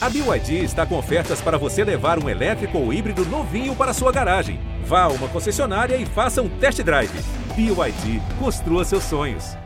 A BYD está com ofertas para você levar um elétrico ou híbrido novinho para sua garagem. Vá a uma concessionária e faça um test drive. BYD, construa seus sonhos.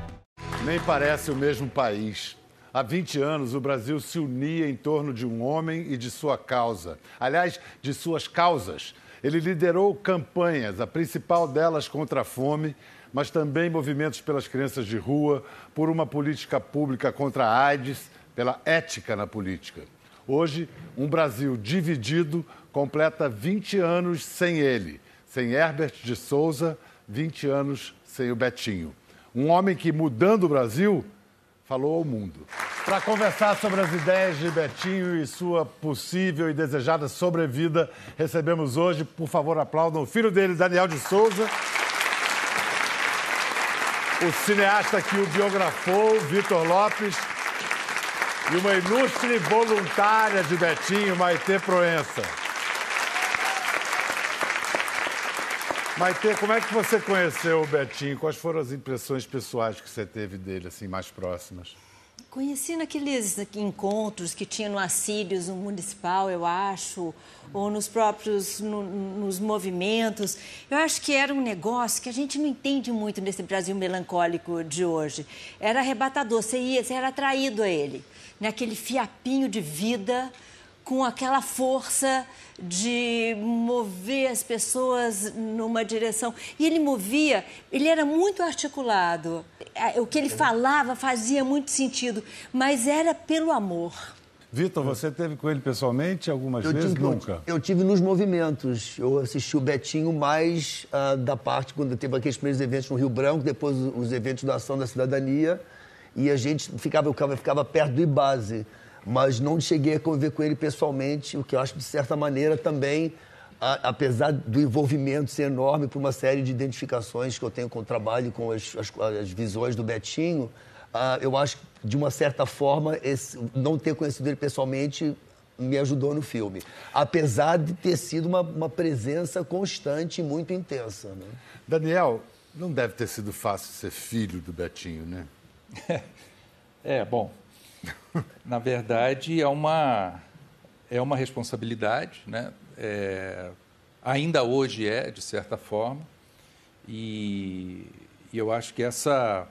Nem parece o mesmo país. Há 20 anos, o Brasil se unia em torno de um homem e de sua causa. Aliás, de suas causas. Ele liderou campanhas, a principal delas contra a fome, mas também movimentos pelas crianças de rua, por uma política pública contra a AIDS, pela ética na política. Hoje, um Brasil dividido completa 20 anos sem ele, sem Herbert de Souza, 20 anos sem o Betinho. Um homem que, mudando o Brasil, falou ao mundo. Para conversar sobre as ideias de Betinho e sua possível e desejada sobrevida, recebemos hoje, por favor, aplaudam o filho dele, Daniel de Souza. O cineasta que o biografou, Vitor Lopes. E uma ilustre voluntária de Betinho, Maite Proença. Maite, como é que você conheceu o Betinho? Quais foram as impressões pessoais que você teve dele, assim, mais próximas? Conheci naqueles encontros que tinha no Assírios, no municipal, eu acho, ou nos próprios no, nos movimentos. Eu acho que era um negócio que a gente não entende muito nesse Brasil melancólico de hoje. Era arrebatador, você ia, você era atraído a ele, naquele fiapinho de vida com aquela força de mover as pessoas numa direção. E ele movia, ele era muito articulado. O que ele falava fazia muito sentido, mas era pelo amor. Vitor, você teve com ele pessoalmente algumas eu vezes? Tive, Nunca? Eu, eu, tive nos movimentos. Eu assisti o Betinho mais uh, da parte quando teve aqueles primeiros eventos no Rio Branco, depois os eventos da Ação da Cidadania. E a gente ficava, eu ficava, ficava perto do Ibase mas não cheguei a conviver com ele pessoalmente, o que eu acho, de certa maneira, também, a, apesar do envolvimento ser enorme por uma série de identificações que eu tenho com o trabalho, com as, as, as visões do Betinho, uh, eu acho que, de uma certa forma, esse, não ter conhecido ele pessoalmente me ajudou no filme. Apesar de ter sido uma, uma presença constante e muito intensa. Né? Daniel, não deve ter sido fácil ser filho do Betinho, né? É, bom, na verdade, é uma, é uma responsabilidade, né? É, ainda hoje é, de certa forma, e, e, eu acho que essa,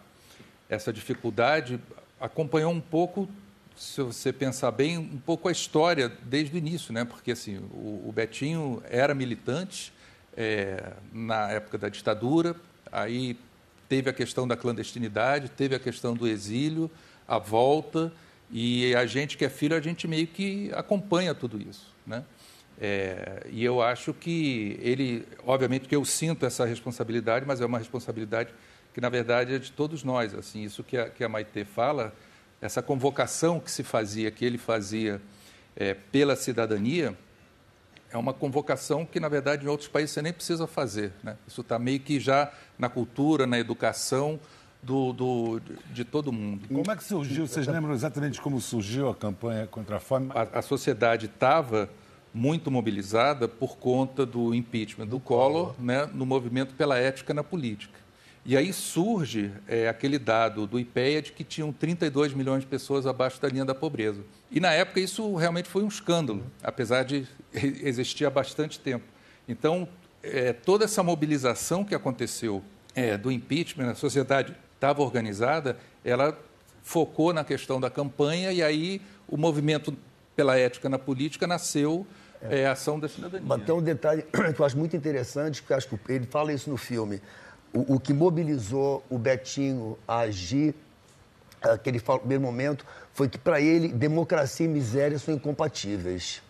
essa dificuldade acompanhou um pouco, se você pensar bem, um pouco a história desde o início, né? porque assim, o, o Betinho era militante é, na época da ditadura, aí teve a questão da clandestinidade, teve a questão do exílio, a volta, e a gente que é filho, a gente meio que acompanha tudo isso, né? É, e eu acho que ele, obviamente que eu sinto essa responsabilidade, mas é uma responsabilidade que na verdade é de todos nós. Assim, isso que a, que a Maite fala, essa convocação que se fazia, que ele fazia é, pela cidadania, é uma convocação que na verdade em outros países você nem precisa fazer. Né? Isso está meio que já na cultura, na educação do, do, de todo mundo. Como é que surgiu? Vocês lembram exatamente como surgiu a campanha contra a fome? A, a sociedade estava muito mobilizada por conta do impeachment do, Collor. Né, no movimento pela ética na política. E aí surge é, aquele dado do IPEA de que tinham 32 milhões de pessoas abaixo da linha da pobreza. E na época isso realmente foi um escândalo, apesar de existir há bastante tempo. Então, é, toda essa mobilização que aconteceu é, do impeachment, a sociedade estava organizada, ela focou na questão da campanha e aí o movimento pela ética na política nasceu é, a ação da cidadania. Mas tem um detalhe que eu acho muito interessante, que acho que ele fala isso no filme. O, o que mobilizou o Betinho a agir, aquele primeiro momento, foi que para ele democracia e miséria são incompatíveis.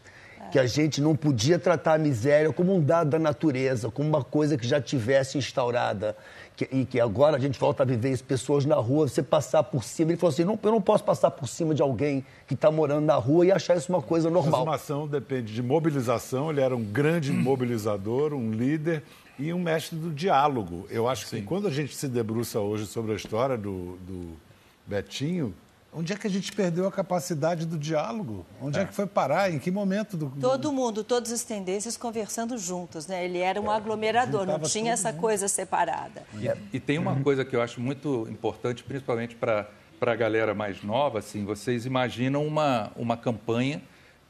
Que a gente não podia tratar a miséria como um dado da natureza, como uma coisa que já tivesse instaurada que, e que agora a gente volta a viver isso, pessoas na rua, você passar por cima. Ele falou assim: não, eu não posso passar por cima de alguém que está morando na rua e achar isso uma coisa normal. A ação depende de mobilização, ele era um grande hum. mobilizador, um líder e um mestre do diálogo. Eu acho Sim. que quando a gente se debruça hoje sobre a história do, do Betinho, Onde é que a gente perdeu a capacidade do diálogo? Onde é, é que foi parar? Em que momento? Do... Todo mundo, todas as tendências conversando juntos, né? Ele era um é, aglomerador, não tinha essa mundo. coisa separada. E, e, tem uma coisa que eu acho muito importante, principalmente para a galera mais nova, assim, vocês imaginam uma, uma campanha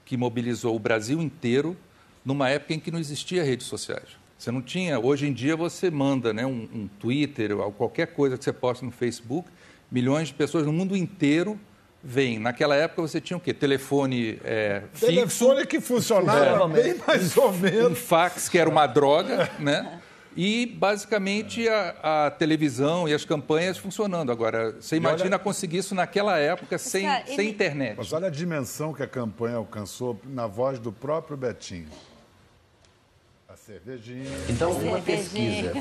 que mobilizou o Brasil inteiro numa época em que não existia redes sociais. Você não tinha. Hoje em dia você manda né, um, um Twitter ou qualquer coisa que você posta no Facebook, milhões de pessoas no mundo inteiro veem. Naquela época você tinha o quê? Telefone é, fixo. Telefone que funcionava é. bem mais ou menos. Um fax que era uma droga, né? E, basicamente, a, a, televisão e as campanhas funcionando. Agora, você imagina olha... conseguir isso naquela época sem, cara, sem internet. Mas olha a dimensão que a campanha alcançou na voz do próprio Betinho. A cervejinha. Então, uma pesquisa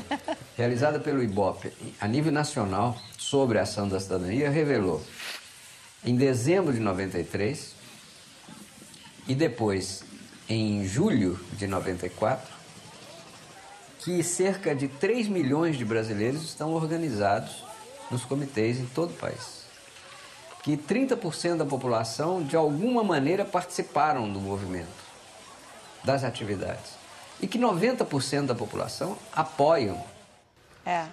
realizada pelo IBOP a nível nacional sobre a ação da cidadania revelou, em dezembro de 93 e depois em julho de 94, que cerca de 3 milhões de brasileiros estão organizados nos comitês em todo o país. Que 30% da população, de alguma maneira, participaram do movimento, das atividades. E que 90% da população apoiam. É.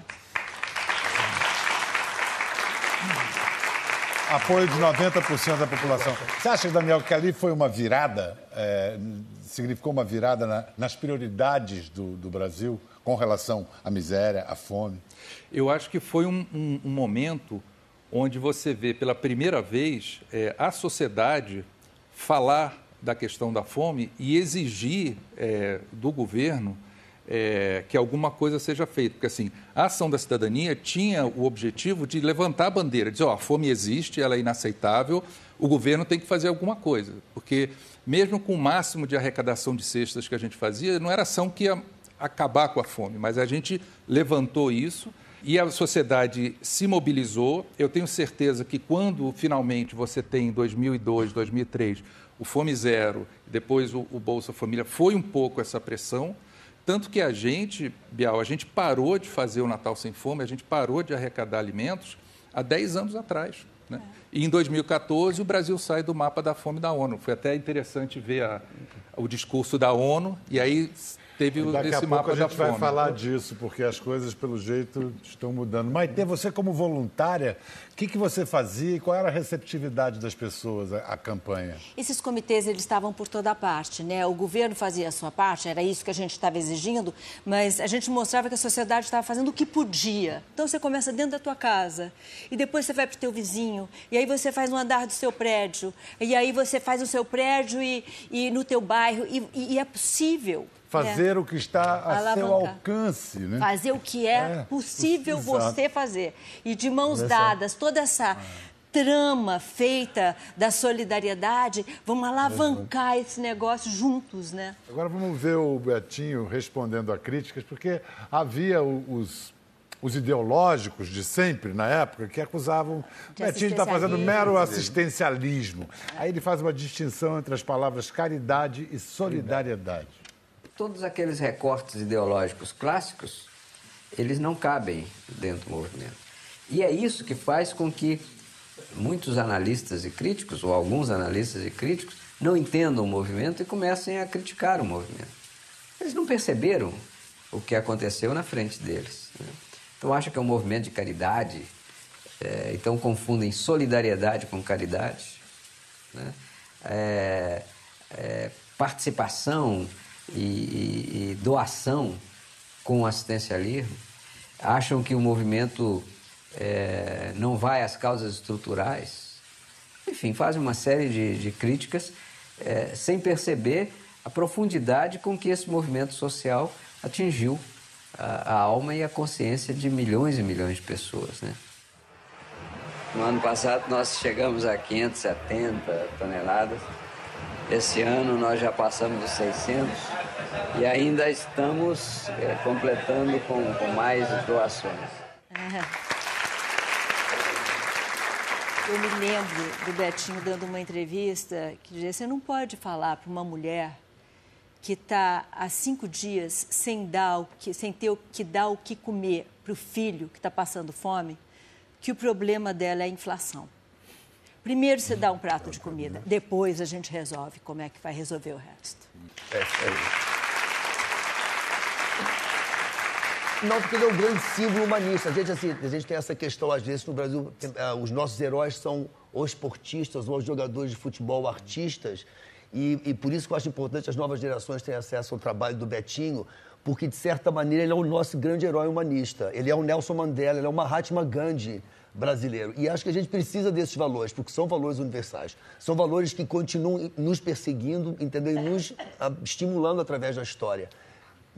Apoio de 90% da população. Você acha, Daniel, que ali foi uma virada é, significou uma virada na, nas prioridades do, do, Brasil com relação à miséria, à fome? Eu acho que foi um, um, um momento onde você vê pela primeira vez é, a sociedade falar da questão da fome e exigir é, do governo é, que alguma coisa seja feita. Porque, assim, a ação da cidadania tinha o objetivo de levantar a bandeira, dizer, ó, a fome existe, ela é inaceitável, o governo tem que fazer alguma coisa. Porque, mesmo com o máximo de arrecadação de cestas que a gente fazia, não era ação que ia acabar com a fome, mas a gente levantou isso e a sociedade se mobilizou. Eu tenho certeza que quando finalmente você tem em 2002, 2003, o Fome Zero, depois o, o Bolsa Família, foi um pouco essa pressão, tanto que a gente, Bial, a gente parou de fazer o Natal Sem Fome, a gente parou de arrecadar alimentos há 10 anos atrás. Né? E em 2014 o Brasil sai do mapa da fome da ONU. Foi até interessante ver a, o discurso da ONU e aí teve Daqui esse a mapa pouco a gente vai falar disso, porque as coisas, pelo jeito, estão mudando. Maite, você como voluntária, o que, que você fazia e qual era a receptividade das pessoas à, à, campanha? Esses comitês, eles estavam por toda parte, né? O governo fazia a sua parte, era isso que a gente estava exigindo, mas a gente mostrava que a sociedade estava fazendo o que podia. Então, você começa dentro da tua casa, e depois você vai para o teu vizinho, e aí você faz um andar do seu prédio, e aí você faz o seu prédio e, e no teu bairro, e, e é possível fazer é. o que está a Alavancar. seu alcance. Né? Fazer o que é, é possível você fazer. E de mãos dadas, toda essa trama feita da solidariedade, vamos alavancar esse negócio juntos, né? Agora vamos ver o Betinho respondendo a críticas, porque havia os os ideológicos de sempre, na época, que acusavam de Betinho de estar fazendo mero assistencialismo. Aí ele faz uma distinção entre as palavras caridade e solidariedade todos aqueles recortes ideológicos clássicos, eles não cabem dentro do movimento. E é isso que faz com que muitos analistas e críticos, ou alguns analistas e críticos, não entendam o movimento e comecem a criticar o movimento. Eles não perceberam o que aconteceu na frente deles. Né? Então acham que é um movimento de caridade, é, então confundem solidariedade com caridade, né? é, é, participação e, e, e doação com assistencialismo, acham que o movimento é, não vai às causas estruturais, enfim, fazem uma série de, de críticas é, sem perceber a profundidade com que esse movimento social atingiu a, a, alma e a consciência de milhões e milhões de pessoas. Né? No ano passado nós chegamos a 570 toneladas. Esse ano nós já passamos dos 600 e ainda estamos é, completando com, com mais doações. Eu me lembro do Betinho dando uma entrevista que dizia: você não pode falar para uma mulher que está há cinco dias sem, dar o que, sem ter o que dar o que comer para o filho que está passando fome, que o problema dela é a inflação. Primeiro você dá um prato de comida, depois a gente resolve como é que vai resolver o resto. É, é. Não, porque ele é um grande símbolo humanista. A gente, assim, a gente tem essa questão, às vezes, no Brasil, uh, os nossos heróis são ou esportistas, ou jogadores de futebol, artistas. E, e por isso que eu acho importante as novas gerações terem acesso ao trabalho do Betinho, porque, de certa maneira, ele é o nosso grande herói humanista. Ele é o Nelson Mandela, ele é o Mahatma Gandhi brasileiro. E acho que a gente precisa desses valores, porque são valores universais. São valores que continuam nos perseguindo, entendeu? E nos a, estimulando através da história.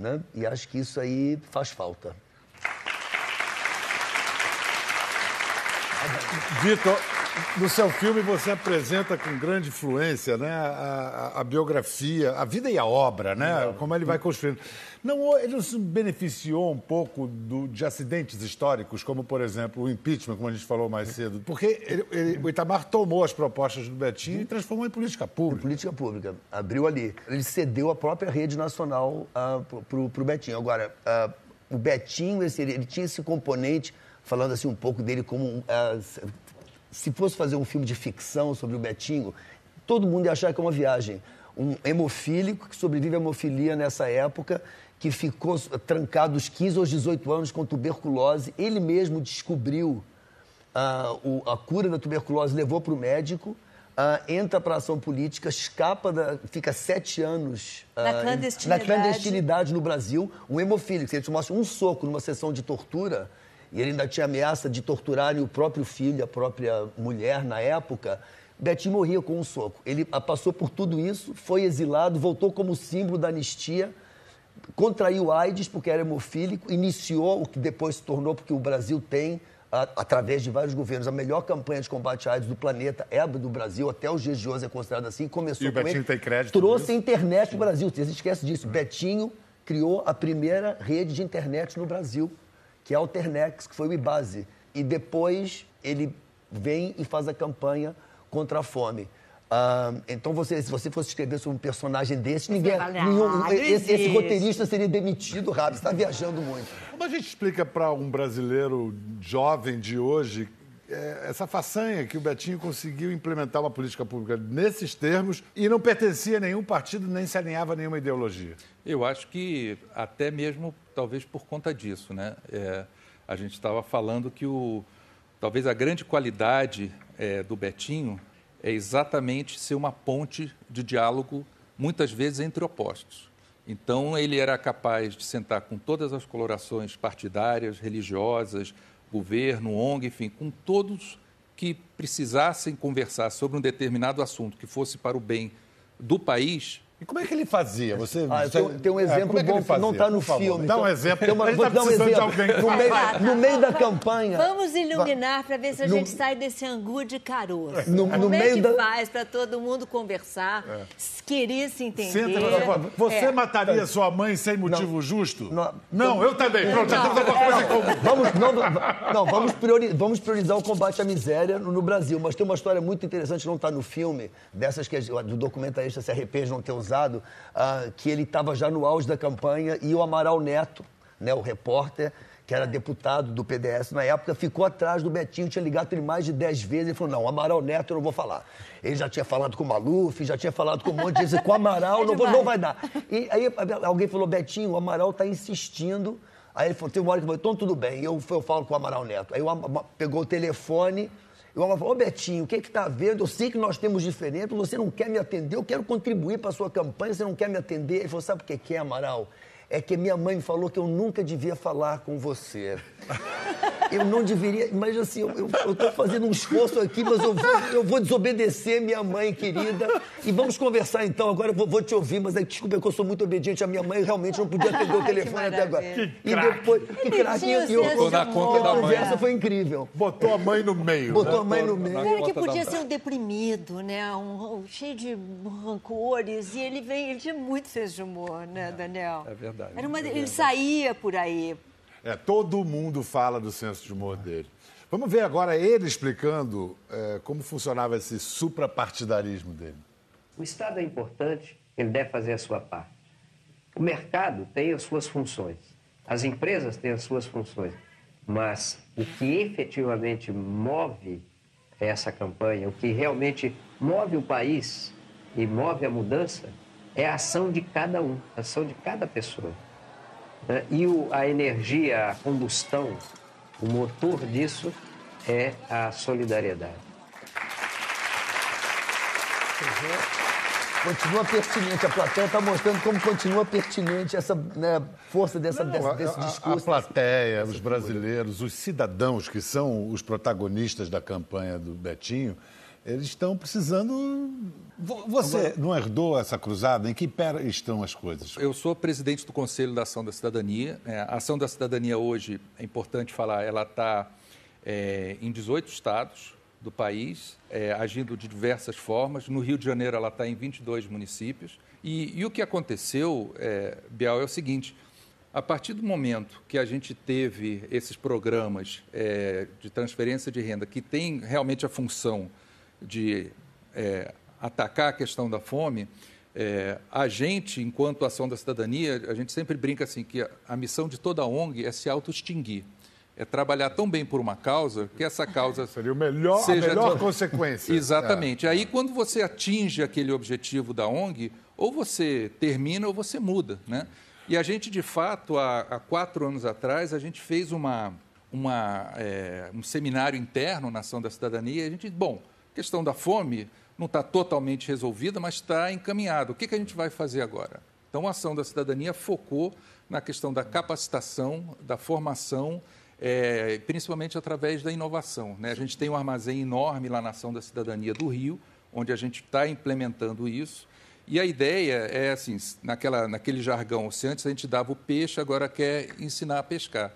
Né? E acho que isso aí faz falta. Vitor, no seu filme você apresenta com grande influência né, a, a, a biografia, a vida e a obra, né? Como ele vai construindo. Não, ele não se beneficiou um pouco do, de acidentes históricos, como, por exemplo, o impeachment, como a gente falou mais cedo, porque ele, ele, o Itamar tomou as propostas do Betinho e transformou em política pública. Em política pública. Abriu ali. Ele cedeu a própria rede nacional uh, para o Betinho. Agora, uh, o Betinho, esse, ele, tinha esse componente, falando assim um pouco dele como... Uh, se fosse fazer um filme de ficção sobre o Betinho, todo mundo ia achar que é uma viagem. Um hemofílico que sobrevive à hemofilia nessa época que ficou trancado dos 15 aos 18 anos com tuberculose. Ele mesmo descobriu uh, o, a cura da tuberculose, levou para o médico, uh, entra para a ação política, escapa, da, fica sete anos uh, na, clandestinidade. na clandestinidade no Brasil. Um hemofílico, ele mostra um soco numa sessão de tortura, e ele ainda tinha ameaça de torturarem o próprio filho, a própria mulher na época. Betinho morria com um soco. Ele passou por tudo isso, foi exilado, voltou como símbolo da anistia contraiu AIDS porque era hemofílico, iniciou o que depois se tornou, porque o Brasil tem, a, através de vários governos, a melhor campanha de combate à AIDS do planeta é a do Brasil, até os dias de hoje é considerado assim, começou e o Betinho ele, tem crédito trouxe a internet para o Brasil, você esquece disso, uhum. Betinho criou a primeira rede de internet no Brasil, que é a Alternex, que foi o IBASE, e depois ele vem e faz a campanha contra a fome. Uh, então, você, se você fosse escrever sobre um personagem desse, ninguém, nenhum, esse, esse, roteirista seria demitido rápido. Você está viajando muito. Como a gente explica para um brasileiro jovem de hoje é, essa façanha que o Betinho conseguiu implementar uma política pública nesses termos e não pertencia a nenhum partido, nem se alinhava a nenhuma ideologia? Eu acho que até mesmo, talvez por conta disso, né? É, a gente estava falando que o, talvez a grande qualidade é, do Betinho é exatamente ser uma ponte de diálogo, muitas vezes entre opostos. Então, ele era capaz de sentar com todas as colorações partidárias, religiosas, governo, ONG, enfim, com todos que precisassem conversar sobre um determinado assunto que fosse para o bem do país e como é que ele fazia? Você, ah, tem, tem, um é, exemplo é, é bom que, não está no filme. Dá um exemplo. Uma, vou tá um exemplo. No meio, no meio, da campanha. Vamos iluminar para ver se a no, gente sai desse angu de caroço. No, Como no é meio que da... faz para todo mundo conversar, é. querer se entender? Senta, você é. mataria sua mãe sem motivo não, justo? Não, não, eu também. Pronto, já temos alguma coisa em comum. Vamos, não, não vamos, priori, vamos priorizar o combate à miséria no, no, Brasil. Mas tem uma história muito interessante, não está no filme, dessas que do documentarista se arrepende de não ter usado. Uh, que ele estava já no auge da campanha e o Amaral Neto, né, o repórter, que era deputado do PDS na época, ficou atrás do Betinho, tinha ligado ele mais de 10 vezes e falou: não, Amaral Neto eu não vou falar. Ele já tinha falado com o Maluf, já tinha falado com um monte de gente, com o Amaral, é não, vou, não vai dar. E aí alguém falou: Betinho, o Amaral está insistindo. Aí ele falou: tem uma hora que falou: então tudo bem, eu, eu falo com o Amaral Neto. Aí o pegou o telefone. E Amaral falou, ô Betinho, o que é que está vendo? Eu sei que nós temos diferente, você não quer me atender, eu quero contribuir para a sua campanha, você não quer me atender. Ele falou, sabe o que é, Amaral? É que minha mãe falou que eu nunca devia falar com você. Eu não deveria, mas assim, eu estou fazendo um esforço aqui, mas eu vou, eu vou desobedecer minha mãe querida. E vamos conversar então. Agora eu vou, vou te ouvir, mas desculpa é que eu sou muito obediente à minha mãe, realmente não podia atender o telefone até agora. Que e depois, que craque. E, e, e, na conta da mãe. A conversa foi incrível. Botou a mãe no meio. Botou né? a mãe no meio. Era que podia ser um deprimido, né? Um, um, cheio de rancores. E ele vem, ele tinha muito senso de humor, né, é, Daniel? É verdade. Era uma, é verdade. Ele saía por aí é, todo mundo fala do senso de humor dele. Vamos ver agora ele explicando é, como funcionava esse suprapartidarismo dele. O Estado é importante, ele deve fazer a sua parte. O mercado tem as suas funções, as empresas têm as suas funções, mas o que efetivamente move essa campanha, o que realmente move o país e move a mudança, é a ação de cada um, a ação de cada pessoa. Né? E o, a energia, a combustão, o motor disso é a solidariedade. Continua pertinente. A plateia está mostrando como continua pertinente essa né, força dessa, Não, dessa, a- desse a- discurso. A plateia, os brasileiros, os cidadãos que são os protagonistas da campanha do Betinho, eles estão precisando. Vo- Você não herdou essa cruzada? Em que pé estão as coisas? Eu sou presidente do Conselho da Ação da Cidadania. É, A Ação da Cidadania hoje, é importante falar, ela está em 18 estados do país, é, agindo de diversas formas. No Rio de Janeiro, ela está em 22 municípios. E, e o que aconteceu, é, Bial, é o seguinte: a partir do momento que a gente teve esses programas é, de transferência de renda que tem realmente a função de é, atacar a questão da fome, é, a gente, enquanto ação da cidadania, a gente sempre brinca assim que a, a missão de toda ONG é se auto-extinguir. É trabalhar tão bem por uma causa que essa causa Seria o melhor, a seja melhor de- consequência. Exatamente. Aí, quando você atinge aquele objetivo da ONG, ou você termina ou você muda. Né? E a gente, de fato, há, há quatro anos atrás, a gente fez uma, uma, é, um seminário interno na Ação da Cidadania. E a gente, bom, a questão da fome não está totalmente resolvida, mas está encaminhada. O que, que a gente vai fazer agora? Então, a Ação da Cidadania focou na questão da capacitação, da formação é, principalmente através da inovação. Né? A gente tem um armazém enorme lá na Ação da Cidadania do Rio, onde a gente está implementando isso. E a ideia é assim, naquela, naquele jargão, se antes a gente dava o peixe, agora quer ensinar a pescar.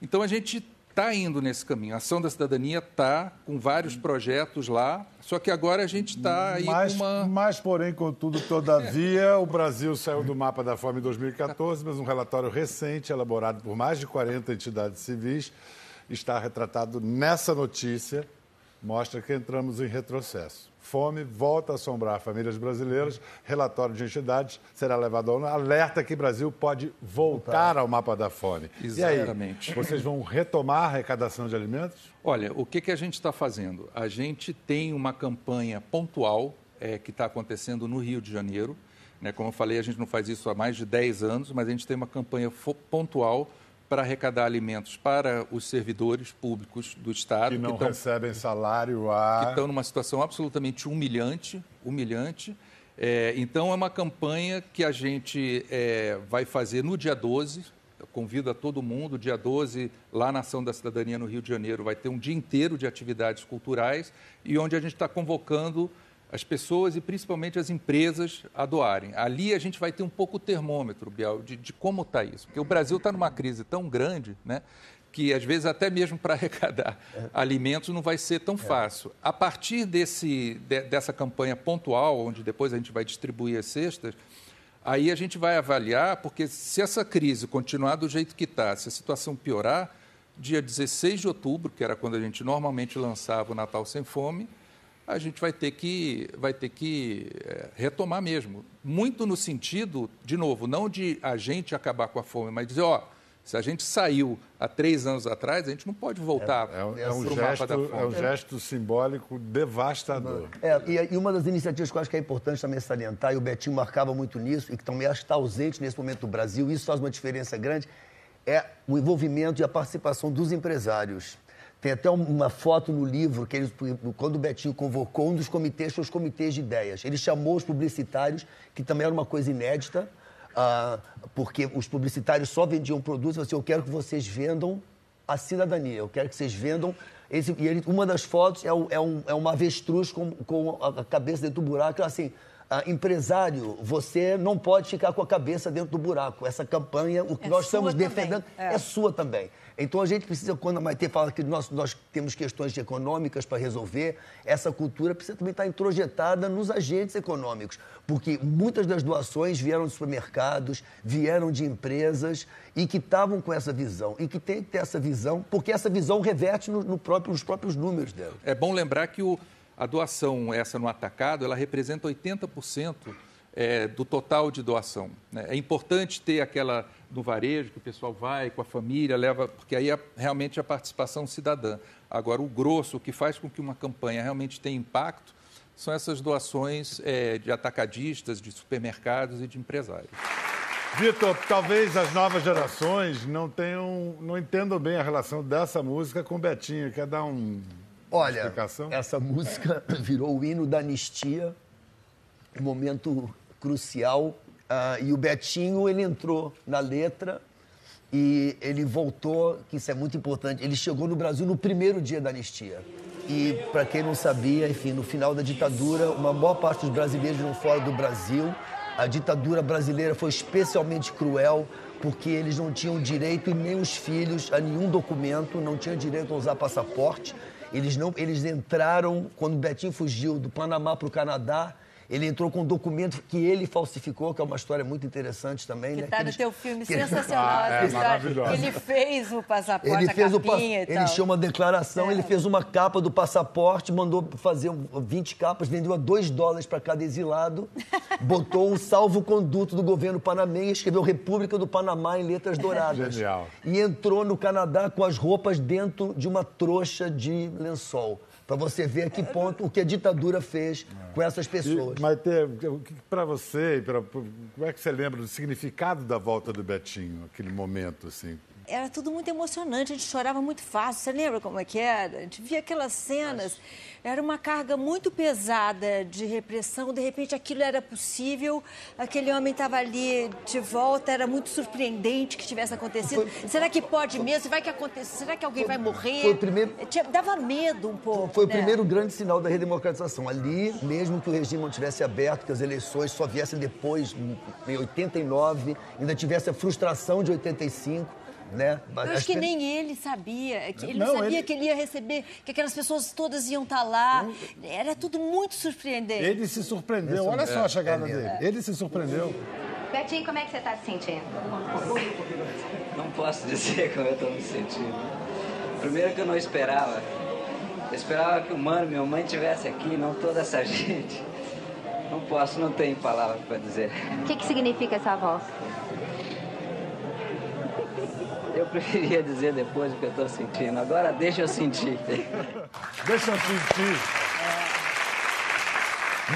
Então a gente está indo nesse caminho. A Ação da Cidadania está com vários projetos lá, só que agora a gente está aí Mas, com uma... mas, porém, contudo, todavia, o Brasil saiu do mapa da fome em 2014, mas um relatório recente, elaborado por mais de 40 entidades civis, está retratado nessa notícia, mostra que entramos em retrocesso. Fome volta a assombrar famílias brasileiras. Relatório de entidades será levado ONU. Alerta que o Brasil pode voltar ao mapa da fome. Exatamente. Aí, vocês vão retomar a arrecadação de alimentos? Olha, o que, que a gente está fazendo? A gente tem uma campanha pontual é, que está acontecendo no Rio de Janeiro. Né? Como eu falei, a gente não faz isso há mais de 10 anos, mas a gente tem uma campanha pontual para arrecadar alimentos para os servidores públicos do Estado Que não estão recebem salário que a... estão numa situação absolutamente humilhante, humilhante. É, então, é uma campanha que a gente é, vai fazer no dia 12. Eu convido a todo mundo, dia 12, lá na Ação da Cidadania no Rio de Janeiro, vai ter um dia inteiro de atividades culturais e onde a gente está convocando as pessoas e principalmente as empresas a doarem. Ali a gente vai ter um pouco o termômetro, Biel, de, de como está isso. Porque o Brasil está numa crise tão grande, né? que às vezes até mesmo para arrecadar alimentos não vai ser tão fácil. A partir desse, de- dessa campanha pontual, onde depois a gente vai distribuir as cestas, aí a gente vai avaliar, porque se essa crise continuar do jeito que está, se a situação piorar, dia 16 de outubro, que era quando a gente normalmente lançava o Natal Sem Fome, a gente vai ter que, vai ter que eh, retomar mesmo. Muito no sentido, de novo, não de a gente acabar com a fome, mas dizer, ó, se a gente saiu há três anos atrás, a gente não pode voltar É, um- é um para o mapa gesto, da fome. é um gesto simbólico devastador. É, e, e uma das iniciativas que eu acho que é importante também salientar, e o Betinho marcava muito nisso, e que também acho que está ausente nesse momento do Brasil, e isso faz uma diferença grande, é o envolvimento e a participação dos empresários. Tem até um- uma foto no livro que eles, quando o Betinho convocou um dos comitês, foi os comitês de ideias. Ele chamou os publicitários, que também era uma coisa inédita, ah, porque os publicitários só vendiam produtos, assim, eu quero que vocês vendam a cidadania. Eu quero que vocês vendam. Esse, e ele- uma das fotos é, um, é, um, é uma avestruz com, com a cabeça dentro do buraco. Assim, ah, empresário, você não pode ficar com a cabeça dentro do buraco. Essa campanha, o que É nós estamos também, defendendo, é. é. sua também. Então a gente precisa, quando a Maite fala que nós, nós temos questões econômicas para resolver, essa cultura precisa também estar introjetada nos agentes econômicos. Porque muitas das doações vieram de supermercados, vieram de empresas e que estavam com essa visão. E que tem que ter essa visão, porque essa visão reverte no, no próprio, nos próprios números dela. É bom lembrar que o, a doação, essa no atacado, ela representa 80% é, do total de doação. né? É importante ter aquela no varejo, que o pessoal vai com a família, leva, porque aí é realmente a participação cidadã. Agora, o grosso, o que faz com que uma campanha realmente tenha impacto, são essas doações é, de atacadistas, de supermercados e de empresários. Vitor, talvez as novas gerações não tenham, não entendam bem a relação dessa música com Betinho. Quer dar um, Olha, explicação? essa música virou o hino da anistia um momento crucial. Uh, e o Betinho, ele entrou na letra e ele voltou, que isso é muito importante, ele chegou no Brasil no primeiro dia da anistia. E, para quem não sabia, enfim, no final da ditadura, uma boa parte dos brasileiros não fora do Brasil. A ditadura brasileira foi especialmente cruel porque eles não tinham direito, e nem os filhos, a nenhum documento, não tinham direito a usar passaporte. Eles, não, eles entraram, quando o Betinho fugiu do Panamá para o Canadá, ele entrou com um documento que ele falsificou, que é uma história muito interessante também. Que né? está no teu filme, que sensacional ah, é, história. Ele fez o passaporte, ele fez o pa... Ele tinha uma declaração, é. ele fez uma capa do passaporte, mandou fazer 20 capas, vendeu a 2 dólares para cada exilado, botou um salvo-conduto do governo panamenho, escreveu República do Panamá em letras douradas. Genial. E entrou no Canadá com as roupas dentro de uma trouxa de lençol para você ver a que ponto o que a ditadura fez com essas pessoas. E, mas para você, pra, como é que você lembra do significado da volta do Betinho, aquele momento assim? Era tudo muito emocionante, a gente chorava muito fácil. Você lembra como é que era? A gente via aquelas cenas, era uma carga muito pesada de repressão, de repente aquilo era possível, aquele homem estava ali de volta, era muito surpreendente que tivesse acontecido. Foi, Será que pode foi, mesmo? Vai que acontecer? Será que alguém foi, vai morrer? Foi o primeiro, dava medo um pouco. Foi né? o primeiro grande sinal da redemocratização. Ali, mesmo que o regime não tivesse aberto, que as eleições só viessem depois, em 89, ainda tivesse a frustração de 85, né? Eu acho que nem ele sabia. Ele não, não sabia ele... que ele ia receber, que aquelas pessoas todas iam estar tá lá. Era tudo muito surpreendente. Ele se surpreendeu. Olha só a chegada é, dele. Ele se surpreendeu. Betinho, como é que você está se sentindo? Não posso dizer como eu estou me sentindo. Primeiro que eu não esperava. Eu esperava que o mano, minha mãe estivesse aqui, não toda essa gente. Não posso, não tenho palavras para dizer. O que, que significa essa voz? Eu preferia dizer depois o que eu estou sentindo. Agora deixa eu sentir. deixa eu sentir.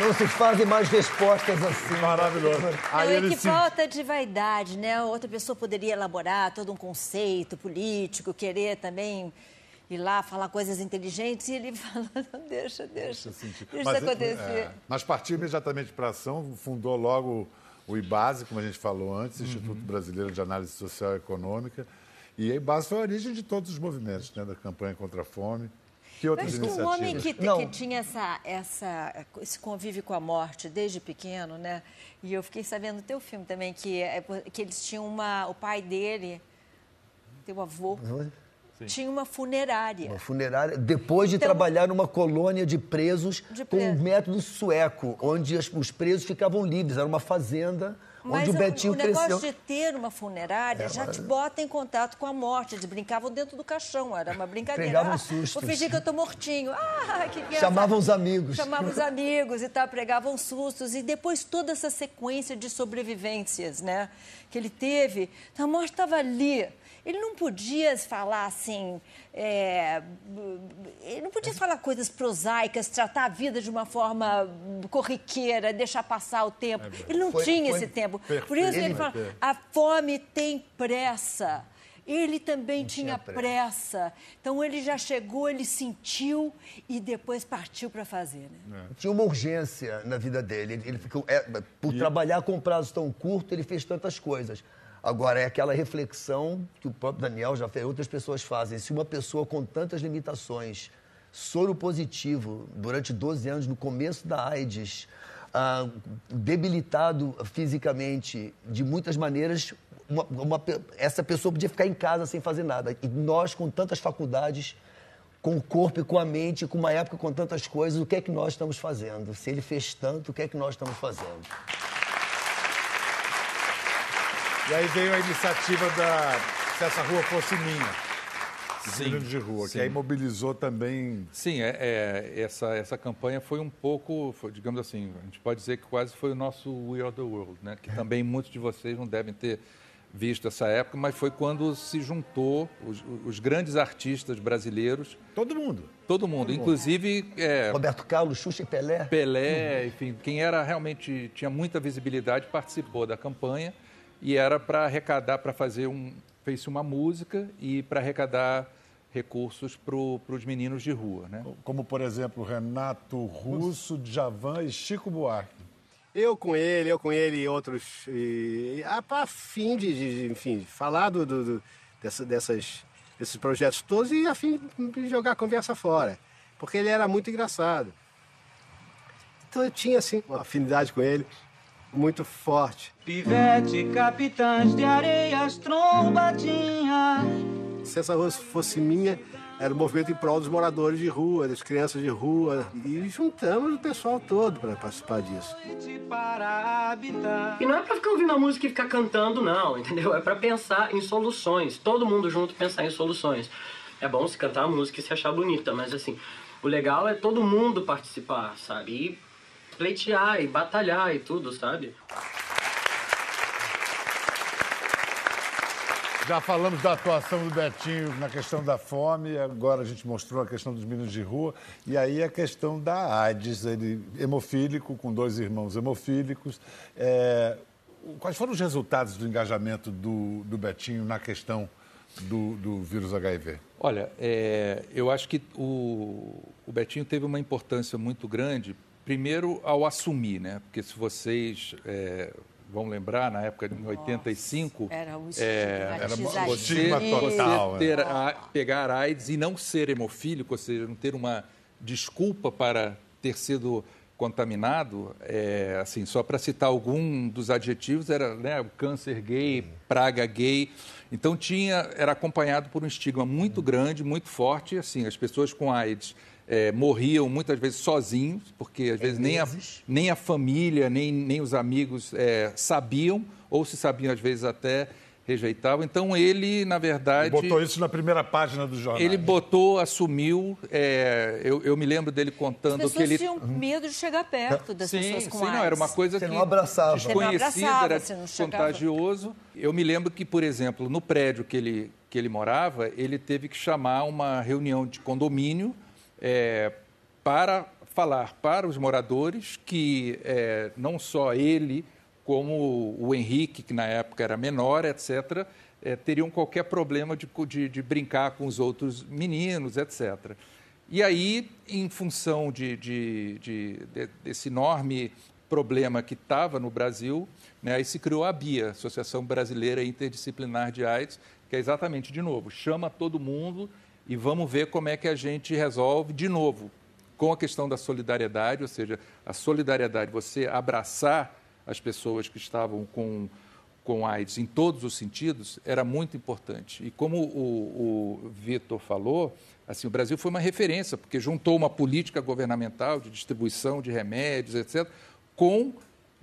Não se fazem mais respostas assim. Maravilhoso. Aí é que se... falta de vaidade, né? Outra pessoa poderia elaborar todo um conceito político, querer também ir lá falar coisas inteligentes e ele fala, não, deixa, deixa, deixa, deixa mas, acontecer. É, mas partiu imediatamente para a ação, fundou logo o IBASE, como a gente falou antes, uhum. Instituto Brasileiro de Análise Social e Econômica, e a base foi a origem de todos os movimentos, né, da campanha contra a fome. Que outras Mas iniciativas? um homem que, que tinha essa, essa, esse convívio com a morte desde pequeno, né? E eu fiquei sabendo do teu filme também, que, é, que eles tinham uma... O pai dele, teu avô... Sim. Tinha uma funerária. Uma funerária, depois de então, trabalhar numa colônia de presos de com um método sueco, onde os presos ficavam livres. Era uma fazenda mas onde o Betinho o negócio cresceu. de ter uma funerária é, já te bota em contato com a morte. Eles brincavam dentro do caixão, era uma brincadeira. Pegavam ah, sustos. Vou fingir que eu estou mortinho. Ah, que que Chamavam os amigos. Chamavam os amigos e tal, pregavam sustos. E depois toda essa sequência de sobrevivências né, que ele teve. Então, a morte estava ali ele não podia falar assim. É, ele não podia falar coisas prosaicas, tratar a vida de uma forma corriqueira, deixar passar o tempo. É ele não foi, tinha foi esse tempo. Perfeito. Por isso ele fala: a fome tem pressa. Ele também não tinha, pressa. pressa. Então ele já chegou, ele sentiu e depois partiu para fazer. Né? É. Tinha uma urgência na vida dele. Ele ficou, é, por e... trabalhar com prazo tão curto, ele fez tantas coisas. Agora, é aquela reflexão que o próprio Daniel já fez, outras pessoas fazem. Se uma pessoa com tantas limitações, soro positivo, durante 12 anos, no começo da AIDS, ah, debilitado fisicamente de muitas maneiras, uma, uma, essa pessoa podia ficar em casa sem fazer nada. E nós, com tantas faculdades, com o corpo e com a mente, com uma época com tantas coisas, o que é que nós estamos fazendo? Se ele fez tanto, o que é que nós estamos fazendo? E aí veio a iniciativa da Se Essa Rua Fosse Minha. Sim, de rua, sim. que aí mobilizou também. Sim, é, é, essa, essa campanha foi um pouco, foi, digamos assim, a gente pode dizer que quase foi o nosso We Are the World, né? que também muitos de vocês não devem ter visto essa época, mas foi quando se juntou os, os grandes artistas brasileiros. Todo mundo. Todo mundo, Todo inclusive... Mundo. É, Roberto Carlos, Xuxa e Pelé. Pelé, uhum. enfim, quem era realmente, tinha muita visibilidade, participou da campanha e era para arrecadar, para fazer um. fez uma música e para arrecadar recursos para os meninos de rua. Né? Como, por exemplo, Renato Russo, Djavan e Chico Buarque. Eu com ele, eu com ele e outros. E, a, fim de, de, enfim, falar do, do, do dessa, dessas, desses projetos todos e a fim de jogar a conversa fora. Porque ele era muito engraçado. Então eu tinha, assim, uma afinidade com ele muito forte. Pivete, capitães de areias, trombadinha. Se essa rua fosse minha, era um movimento em prol dos moradores de rua, das crianças de rua. E juntamos o pessoal todo para participar disso. E não é para ficar ouvindo a música e ficar cantando, não, entendeu? É para pensar em soluções. Todo mundo junto pensar em soluções. É bom se cantar a música e se achar bonita, mas assim, o legal é todo mundo participar, sabe? E pleitear e batalhar e tudo, sabe? Já falamos da atuação do Betinho na questão da fome, agora a gente mostrou a questão dos meninos de rua, e aí a questão da AIDS, ele hemofílico, com dois irmãos hemofílicos. É, quais foram os resultados do engajamento do, do Betinho na questão do, do vírus HIV? Olha, é, eu acho que o, o Betinho teve uma importância muito grande, primeiro ao assumir, né? Porque se vocês é, vão lembrar, na época de 85, era o é, era estigma total. Você ter a, pegar AIDS e não ser hemofílico, ou seja, não ter uma desculpa para ter sido contaminado, é, assim, só para citar algum dos adjetivos, era né, câncer gay, praga gay. Então tinha, era acompanhado por um estigma muito grande, muito forte, assim, as pessoas com AIDS é, morriam muitas vezes sozinhos, porque às é vezes nem a, nem a família, nem, nem os amigos é, sabiam, ou se sabiam às vezes até rejeitavam. Então ele, na verdade. Ele botou isso na primeira página do jornal. Ele botou, assumiu. É, eu, eu, me lembro dele contando As que ele. tinham medo de chegar perto das sim, pessoas com sim, AIDS. não, era uma coisa você que não abraçava. desconhecida, abraçava, era contagioso. Eu me lembro que, por exemplo, no prédio que ele, que ele morava, ele teve que chamar uma reunião de condomínio é, para falar para os moradores que é, não só ele, como o Henrique, que na época era menor, etc., é, teriam qualquer problema de, de, de, brincar com os outros meninos, etc. E aí, em função de, de desse enorme problema que estava no Brasil, né, aí se criou a BIA, Associação Brasileira Interdisciplinar de AIDS, que é exatamente, de novo, chama todo mundo e vamos ver como é que a gente resolve de novo com a questão da solidariedade, ou seja, a solidariedade, você abraçar as pessoas que estavam com, com AIDS em todos os sentidos, era muito importante. E como o, o Vitor falou, assim, o Brasil foi uma referência, porque juntou uma política governamental de distribuição de remédios, etc., com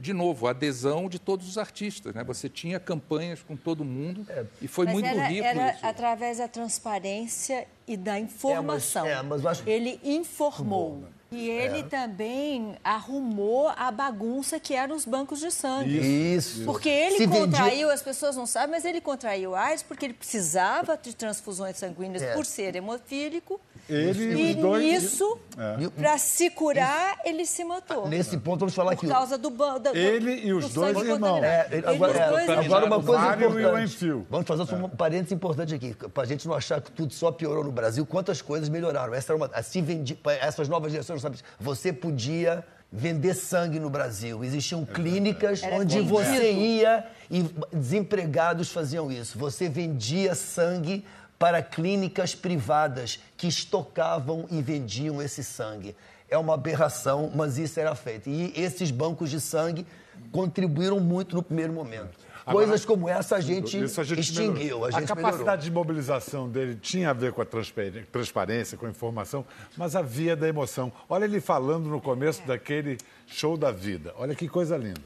de novo, a adesão de todos os artistas. Né? Você tinha campanhas com todo mundo é. e foi mas muito era, rico era isso. através da transparência e da informação. É, mas, é, mas acho... Ele informou. Bom, né? E ele é. também arrumou a bagunça que eram os bancos de sangue. Isso. Porque ele Se contraiu, vendia... as pessoas não sabem, mas ele contraiu AIDS porque ele precisava de transfusões sanguíneas é. por ser hemofílico. Ele e, dois... nisso, é. para se curar, ele se matou. Nesse ponto, vamos falar aqui. Por causa do... do ele e os dois irmãos. É, ele, agora, é, dois agora uma coisa importante. Vamos fazer um parênteses importante aqui, para a gente não achar que tudo só piorou no Brasil. Quantas coisas melhoraram? Essa era uma, assim vendi, essas novas gerações, sabe? Você podia vender sangue no Brasil. Existiam clínicas Era onde vendido. você ia e desempregados faziam isso. Você vendia sangue para clínicas privadas que estocavam e vendiam esse sangue. É uma aberração, mas isso era feito. E esses bancos de sangue contribuíram muito no primeiro momento. Agora, Coisas como essa a gente, a gente extinguiu. A, gente a capacidade melhorou. de mobilização dele tinha a ver com a transparência, com a informação, mas havia da emoção. Olha ele falando no começo daquele show da vida. Olha que coisa linda.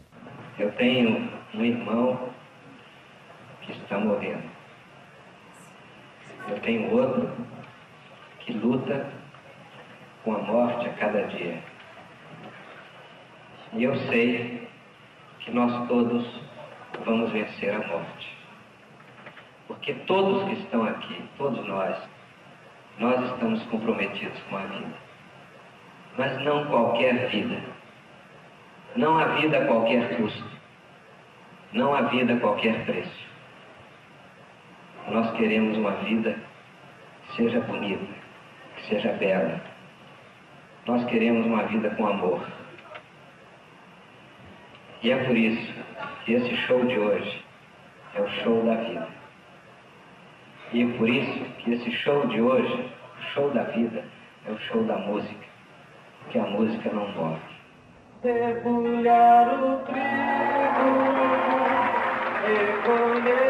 Eu tenho um irmão que está morrendo. Eu tenho outro que luta com a morte a cada dia. E eu sei que nós todos vamos vencer a morte. Porque todos que estão aqui, todos nós, nós estamos comprometidos com a vida. Mas não qualquer vida. Não a vida a qualquer custo. Não a vida a qualquer preço. Nós queremos uma vida que seja bonita, que seja bela. Nós queremos uma vida com amor. E é por isso que esse show de hoje é o show da vida. E é por isso que esse show de hoje, o show da vida, é o show da música. Que a música não morre. Debulhar o trigo, recolher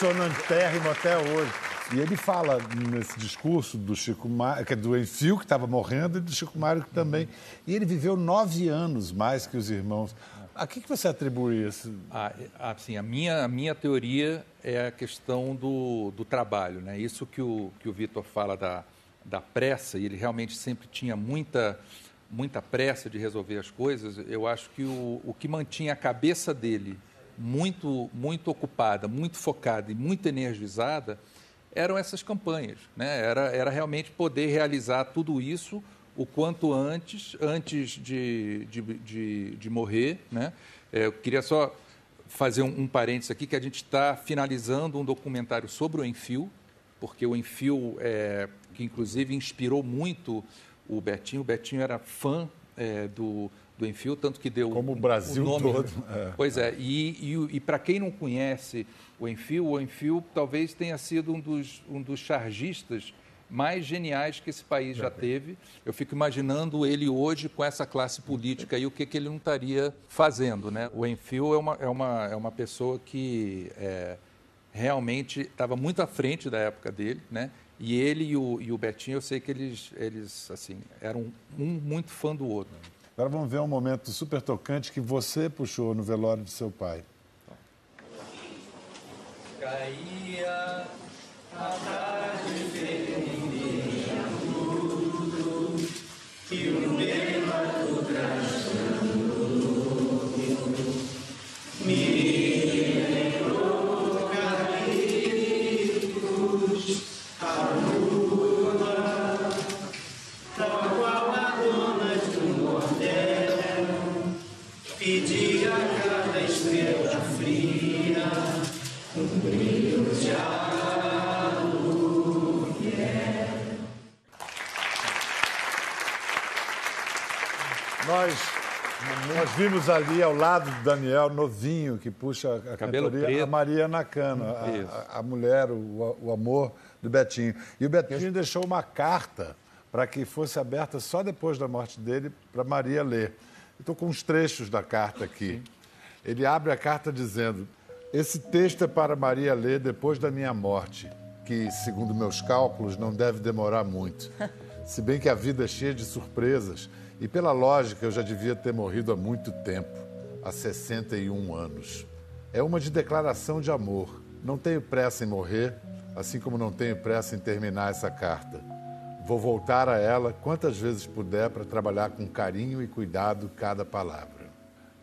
Emocionantérrimo até hoje. E ele fala nesse discurso do Chico que é do Enfio, que estava morrendo, e do Chico Mário que também. E ele viveu nove anos mais que os irmãos. A que, que você atribui isso? Ah, assim, a minha, a minha teoria é a questão do, do trabalho. Né? Isso que o, que o Vitor fala da, da pressa, e ele realmente sempre tinha muita, muita pressa de resolver as coisas, eu acho que o, o que mantinha a cabeça dele muito, muito ocupada, muito focada e muito energizada eram essas campanhas. Né? Era, era realmente poder realizar tudo isso o quanto antes, antes de, de, de, de morrer. Né? É, eu queria só fazer um, um parênteses aqui, que a gente está finalizando um documentário sobre o Enfio, porque o Enfio, é, que inclusive inspirou muito o Betinho, o Betinho era fã é, do, do Enfio, tanto que deu Como o Brasil nome, todo. É. Pois é, e, e, e para quem não conhece o Enfio, o Enfio talvez tenha sido um dos, um dos chargistas mais geniais que esse país já teve. Eu fico imaginando ele hoje com essa classe política e o que, que ele não estaria fazendo. Né? O Enfio é uma, é uma, é uma pessoa que é, realmente estava muito à frente da época dele, né? E ele e o, e o Betinho, eu sei que eles, eles assim, eram um muito fã do outro. Agora vamos ver um momento super tocante que você puxou no velório de seu pai. Caía a tarde tudo e o bêbado vimos ali ao lado do Daniel, novinho, que puxa a Cabelo cantoria, preto. a Maria Nakano, a, a mulher, o, o amor do Betinho. E o Betinho deixou uma carta para que fosse aberta só depois da morte dele para Maria ler. Estou com uns trechos da carta aqui. Ele abre a carta dizendo: Esse texto é para Maria ler depois da minha morte, que, segundo meus cálculos, não deve demorar muito. Se bem que a vida é cheia de surpresas, e pela lógica eu já devia ter morrido há muito tempo há 61 anos. É uma de declaração de amor. Não tenho pressa em morrer, assim como não tenho pressa em terminar essa carta. Vou voltar a ela quantas vezes puder para trabalhar com carinho e cuidado cada palavra.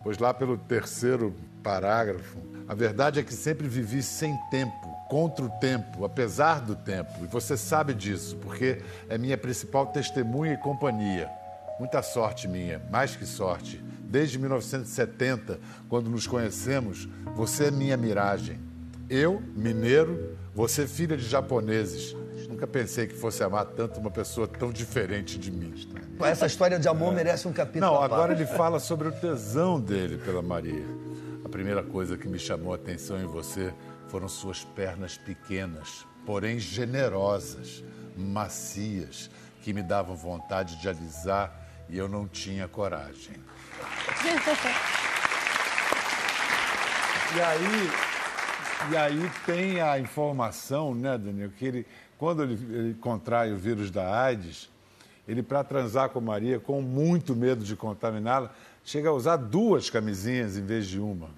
Pois lá pelo terceiro parágrafo, a verdade é que sempre vivi sem tempo, contra o tempo, apesar do tempo. E você sabe disso, porque é minha principal testemunha e companhia. Muita sorte minha, mais que sorte. Desde 1970, quando nos conhecemos, você é minha miragem. Eu, mineiro, você filha de japoneses. Nunca pensei que fosse amar tanto uma pessoa tão diferente de mim. Essa história de amor merece um capítulo. Não, agora ele fala sobre o tesão dele pela Maria. A primeira coisa que me chamou a atenção em você foram suas pernas pequenas, porém generosas, macias, que me davam vontade de alisar e eu não tinha coragem. E aí, e aí tem a informação, né, Daniel, que ele, quando ele, ele contrai o vírus da AIDS, ele, para transar com Maria, com muito medo de contaminá-la, chega a usar duas camisinhas em vez de uma.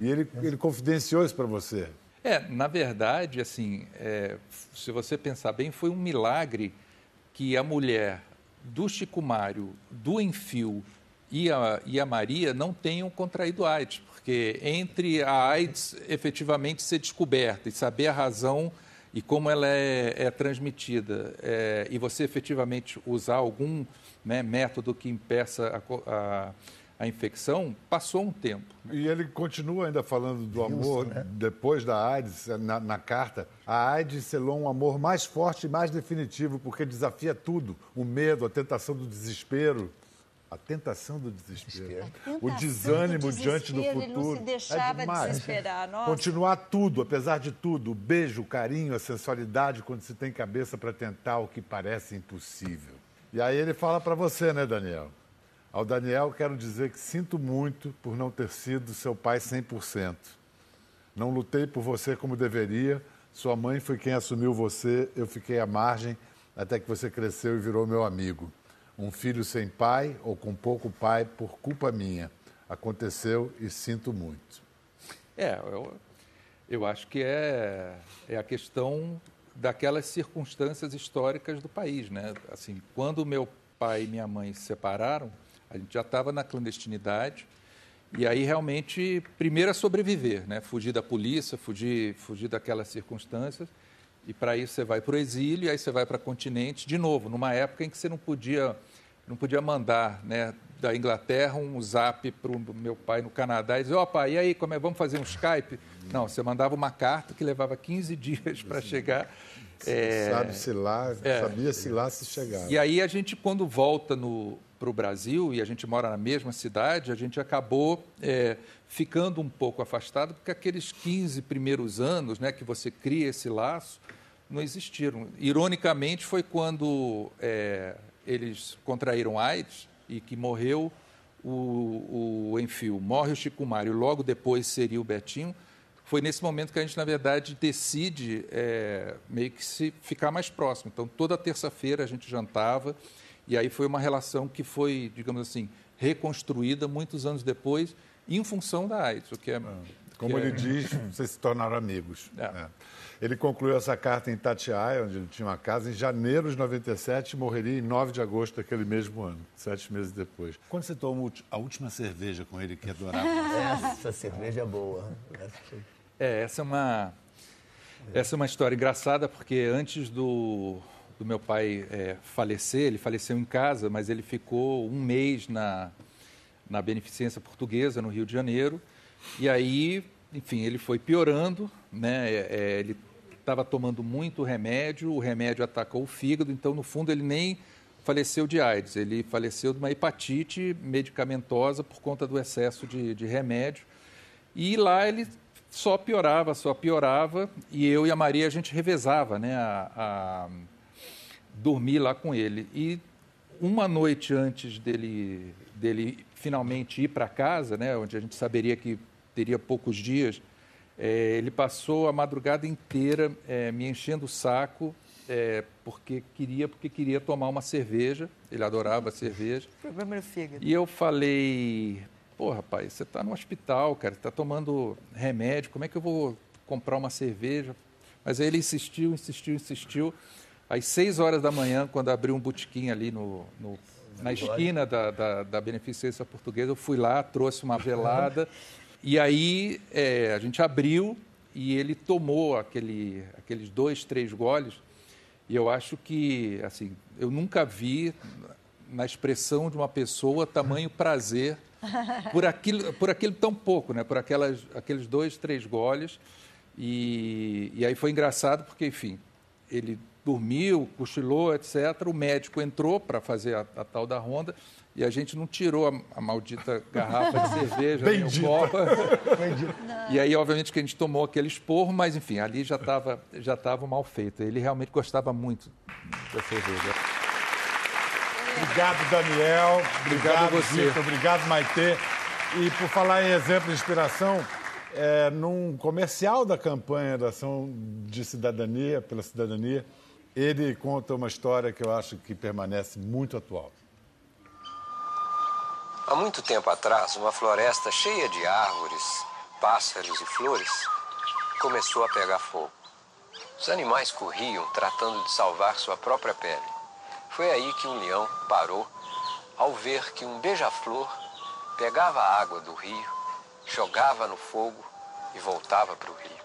E ele, ele confidenciou isso para você. É, na verdade, assim, é, se você pensar bem, foi um milagre que a mulher do Chico Mário, do Enfio e a, e a Maria não tenham contraído AIDS, porque entre a AIDS efetivamente ser descoberta e saber a razão e como ela é, é transmitida, é, e você efetivamente usar algum né, método que impeça a, a, a infecção, passou um tempo. E ele continua ainda falando do amor depois da AIDS, na, na carta. A AIDS selou um amor mais forte e mais definitivo, porque desafia tudo: o medo, a tentação do desespero. A tentação do desespero. O tentação desânimo do diante do desespero, ele não futuro. se deixava é demais. desesperar, nossa. Continuar tudo, apesar de tudo. O beijo, o carinho, a sensualidade, quando se tem cabeça para tentar o que parece impossível. E aí ele fala para você, né, Daniel? Ao Daniel, quero dizer que sinto muito por não ter sido seu pai 100%. Não lutei por você como deveria. Sua mãe foi quem assumiu você. Eu fiquei à margem até que você cresceu e virou meu amigo. Um filho sem pai ou com pouco pai por culpa minha. Aconteceu e sinto muito. É, eu, eu acho que é, é a questão daquelas circunstâncias históricas do país, né? Assim, quando meu pai e minha mãe se separaram, a gente já estava na clandestinidade e aí realmente primeiro é sobreviver, né? Fugir da polícia, fugir, fugir daquelas circunstâncias e para isso você vai para o exílio e aí você vai para continente de novo, numa época em que você não podia não podia mandar, né, da Inglaterra um zap para o meu pai no Canadá e dizer, ó pai, e aí, como é, vamos fazer um Skype? Não, você mandava uma carta que levava 15 dias para chegar. É, Sabe-se lá, é. sabia-se lá se chegava. e aí a gente, quando volta para o Brasil e a gente mora na mesma cidade, a gente acabou é, ficando um pouco afastado, porque aqueles 15 primeiros anos né, que você cria esse laço não existiram. Ironicamente, foi quando é, eles contraíram AIDS e que morreu o, o Enfio, morre o Chico Mário, logo depois seria o Betinho. Foi nesse momento que a gente, na verdade, decide é, meio que se ficar mais próximo. Então, toda terça-feira a gente jantava, e aí foi uma relação que foi, digamos assim, reconstruída muitos anos depois, em função da AIDS, o que é. Como que é- ele diz, vocês se tornaram amigos. É. É. Ele concluiu essa carta em Itatiaia, onde ele tinha uma casa, em janeiro de 97 e morreria em 9 de agosto daquele mesmo ano, sete meses depois. Quando você tomou a última cerveja com ele, que adorava? Essa cerveja é boa. É, essa é uma, essa é uma história engraçada, porque antes do, do meu pai é, falecer, ele faleceu em casa, mas ele ficou um mês na, na Beneficência Portuguesa, no Rio de Janeiro, e aí, enfim, ele foi piorando, né? É, é, ele estava tomando muito remédio, o remédio atacou o fígado, então, no fundo, ele nem faleceu de AIDS, ele faleceu de uma hepatite medicamentosa por conta do excesso de, de remédio. E lá ele só piorava, só piorava, e eu e a Maria a gente revezava, né, a, a dormir lá com ele. E uma noite antes dele, dele finalmente ir para casa, né, onde a gente saberia que teria poucos dias, eh, ele passou a madrugada inteira eh, me enchendo o saco, eh, porque queria porque queria tomar uma cerveja. Ele adorava cerveja. Problema no fígado. E eu falei, pô, rapaz, você está no hospital, cara, está tomando remédio, como é que eu vou comprar uma cerveja? Mas aí ele insistiu, insistiu, insistiu. Às seis horas da manhã, quando abriu um botequim ali no, no- na esquina da, da, da Beneficência Portuguesa, eu fui lá, trouxe uma velada. e aí é, a gente abriu e ele tomou aquele, aqueles dois, três goles. E eu acho que, assim, eu nunca vi na expressão de uma pessoa tamanho prazer por aquilo, por aquilo tão pouco, né? Por aquelas, aqueles dois, três goles. E, e aí foi engraçado porque, enfim, ele dormiu, cochilou, etc. O médico entrou para fazer a, a tal da ronda e a gente não tirou a, a maldita garrafa de cerveja, nem o copo. E aí, obviamente, que a gente tomou aquele esporro, mas, enfim, ali já estava já tava mal feito. Ele realmente gostava muito da cerveja. Obrigado, Daniel. Obrigado a você. Vitor. Obrigado, Maitê. E por falar em exemplo de inspiração, é, num comercial da campanha da Ação de Cidadania, pela Cidadania, ele conta uma história que eu acho que permanece muito atual. Há muito tempo atrás, uma floresta cheia de árvores, pássaros e flores começou a pegar fogo. Os animais corriam tratando de salvar sua própria pele. Foi aí que um leão parou ao ver que um beija-flor pegava a água do rio, jogava no fogo e voltava para o rio.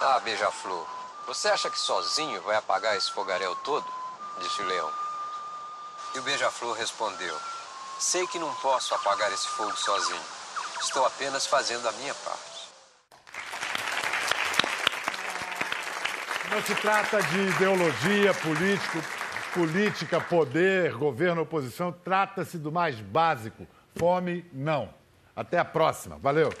Ah, beija-flor, você acha que sozinho vai apagar esse fogaréu todo? Disse o leão. E o beija-flor respondeu: Sei que não posso apagar esse fogo sozinho. Estou apenas fazendo a minha parte. Não se trata de ideologia, político, política, poder, governo, oposição. Trata-se do mais básico: fome, não. Até a próxima. Valeu.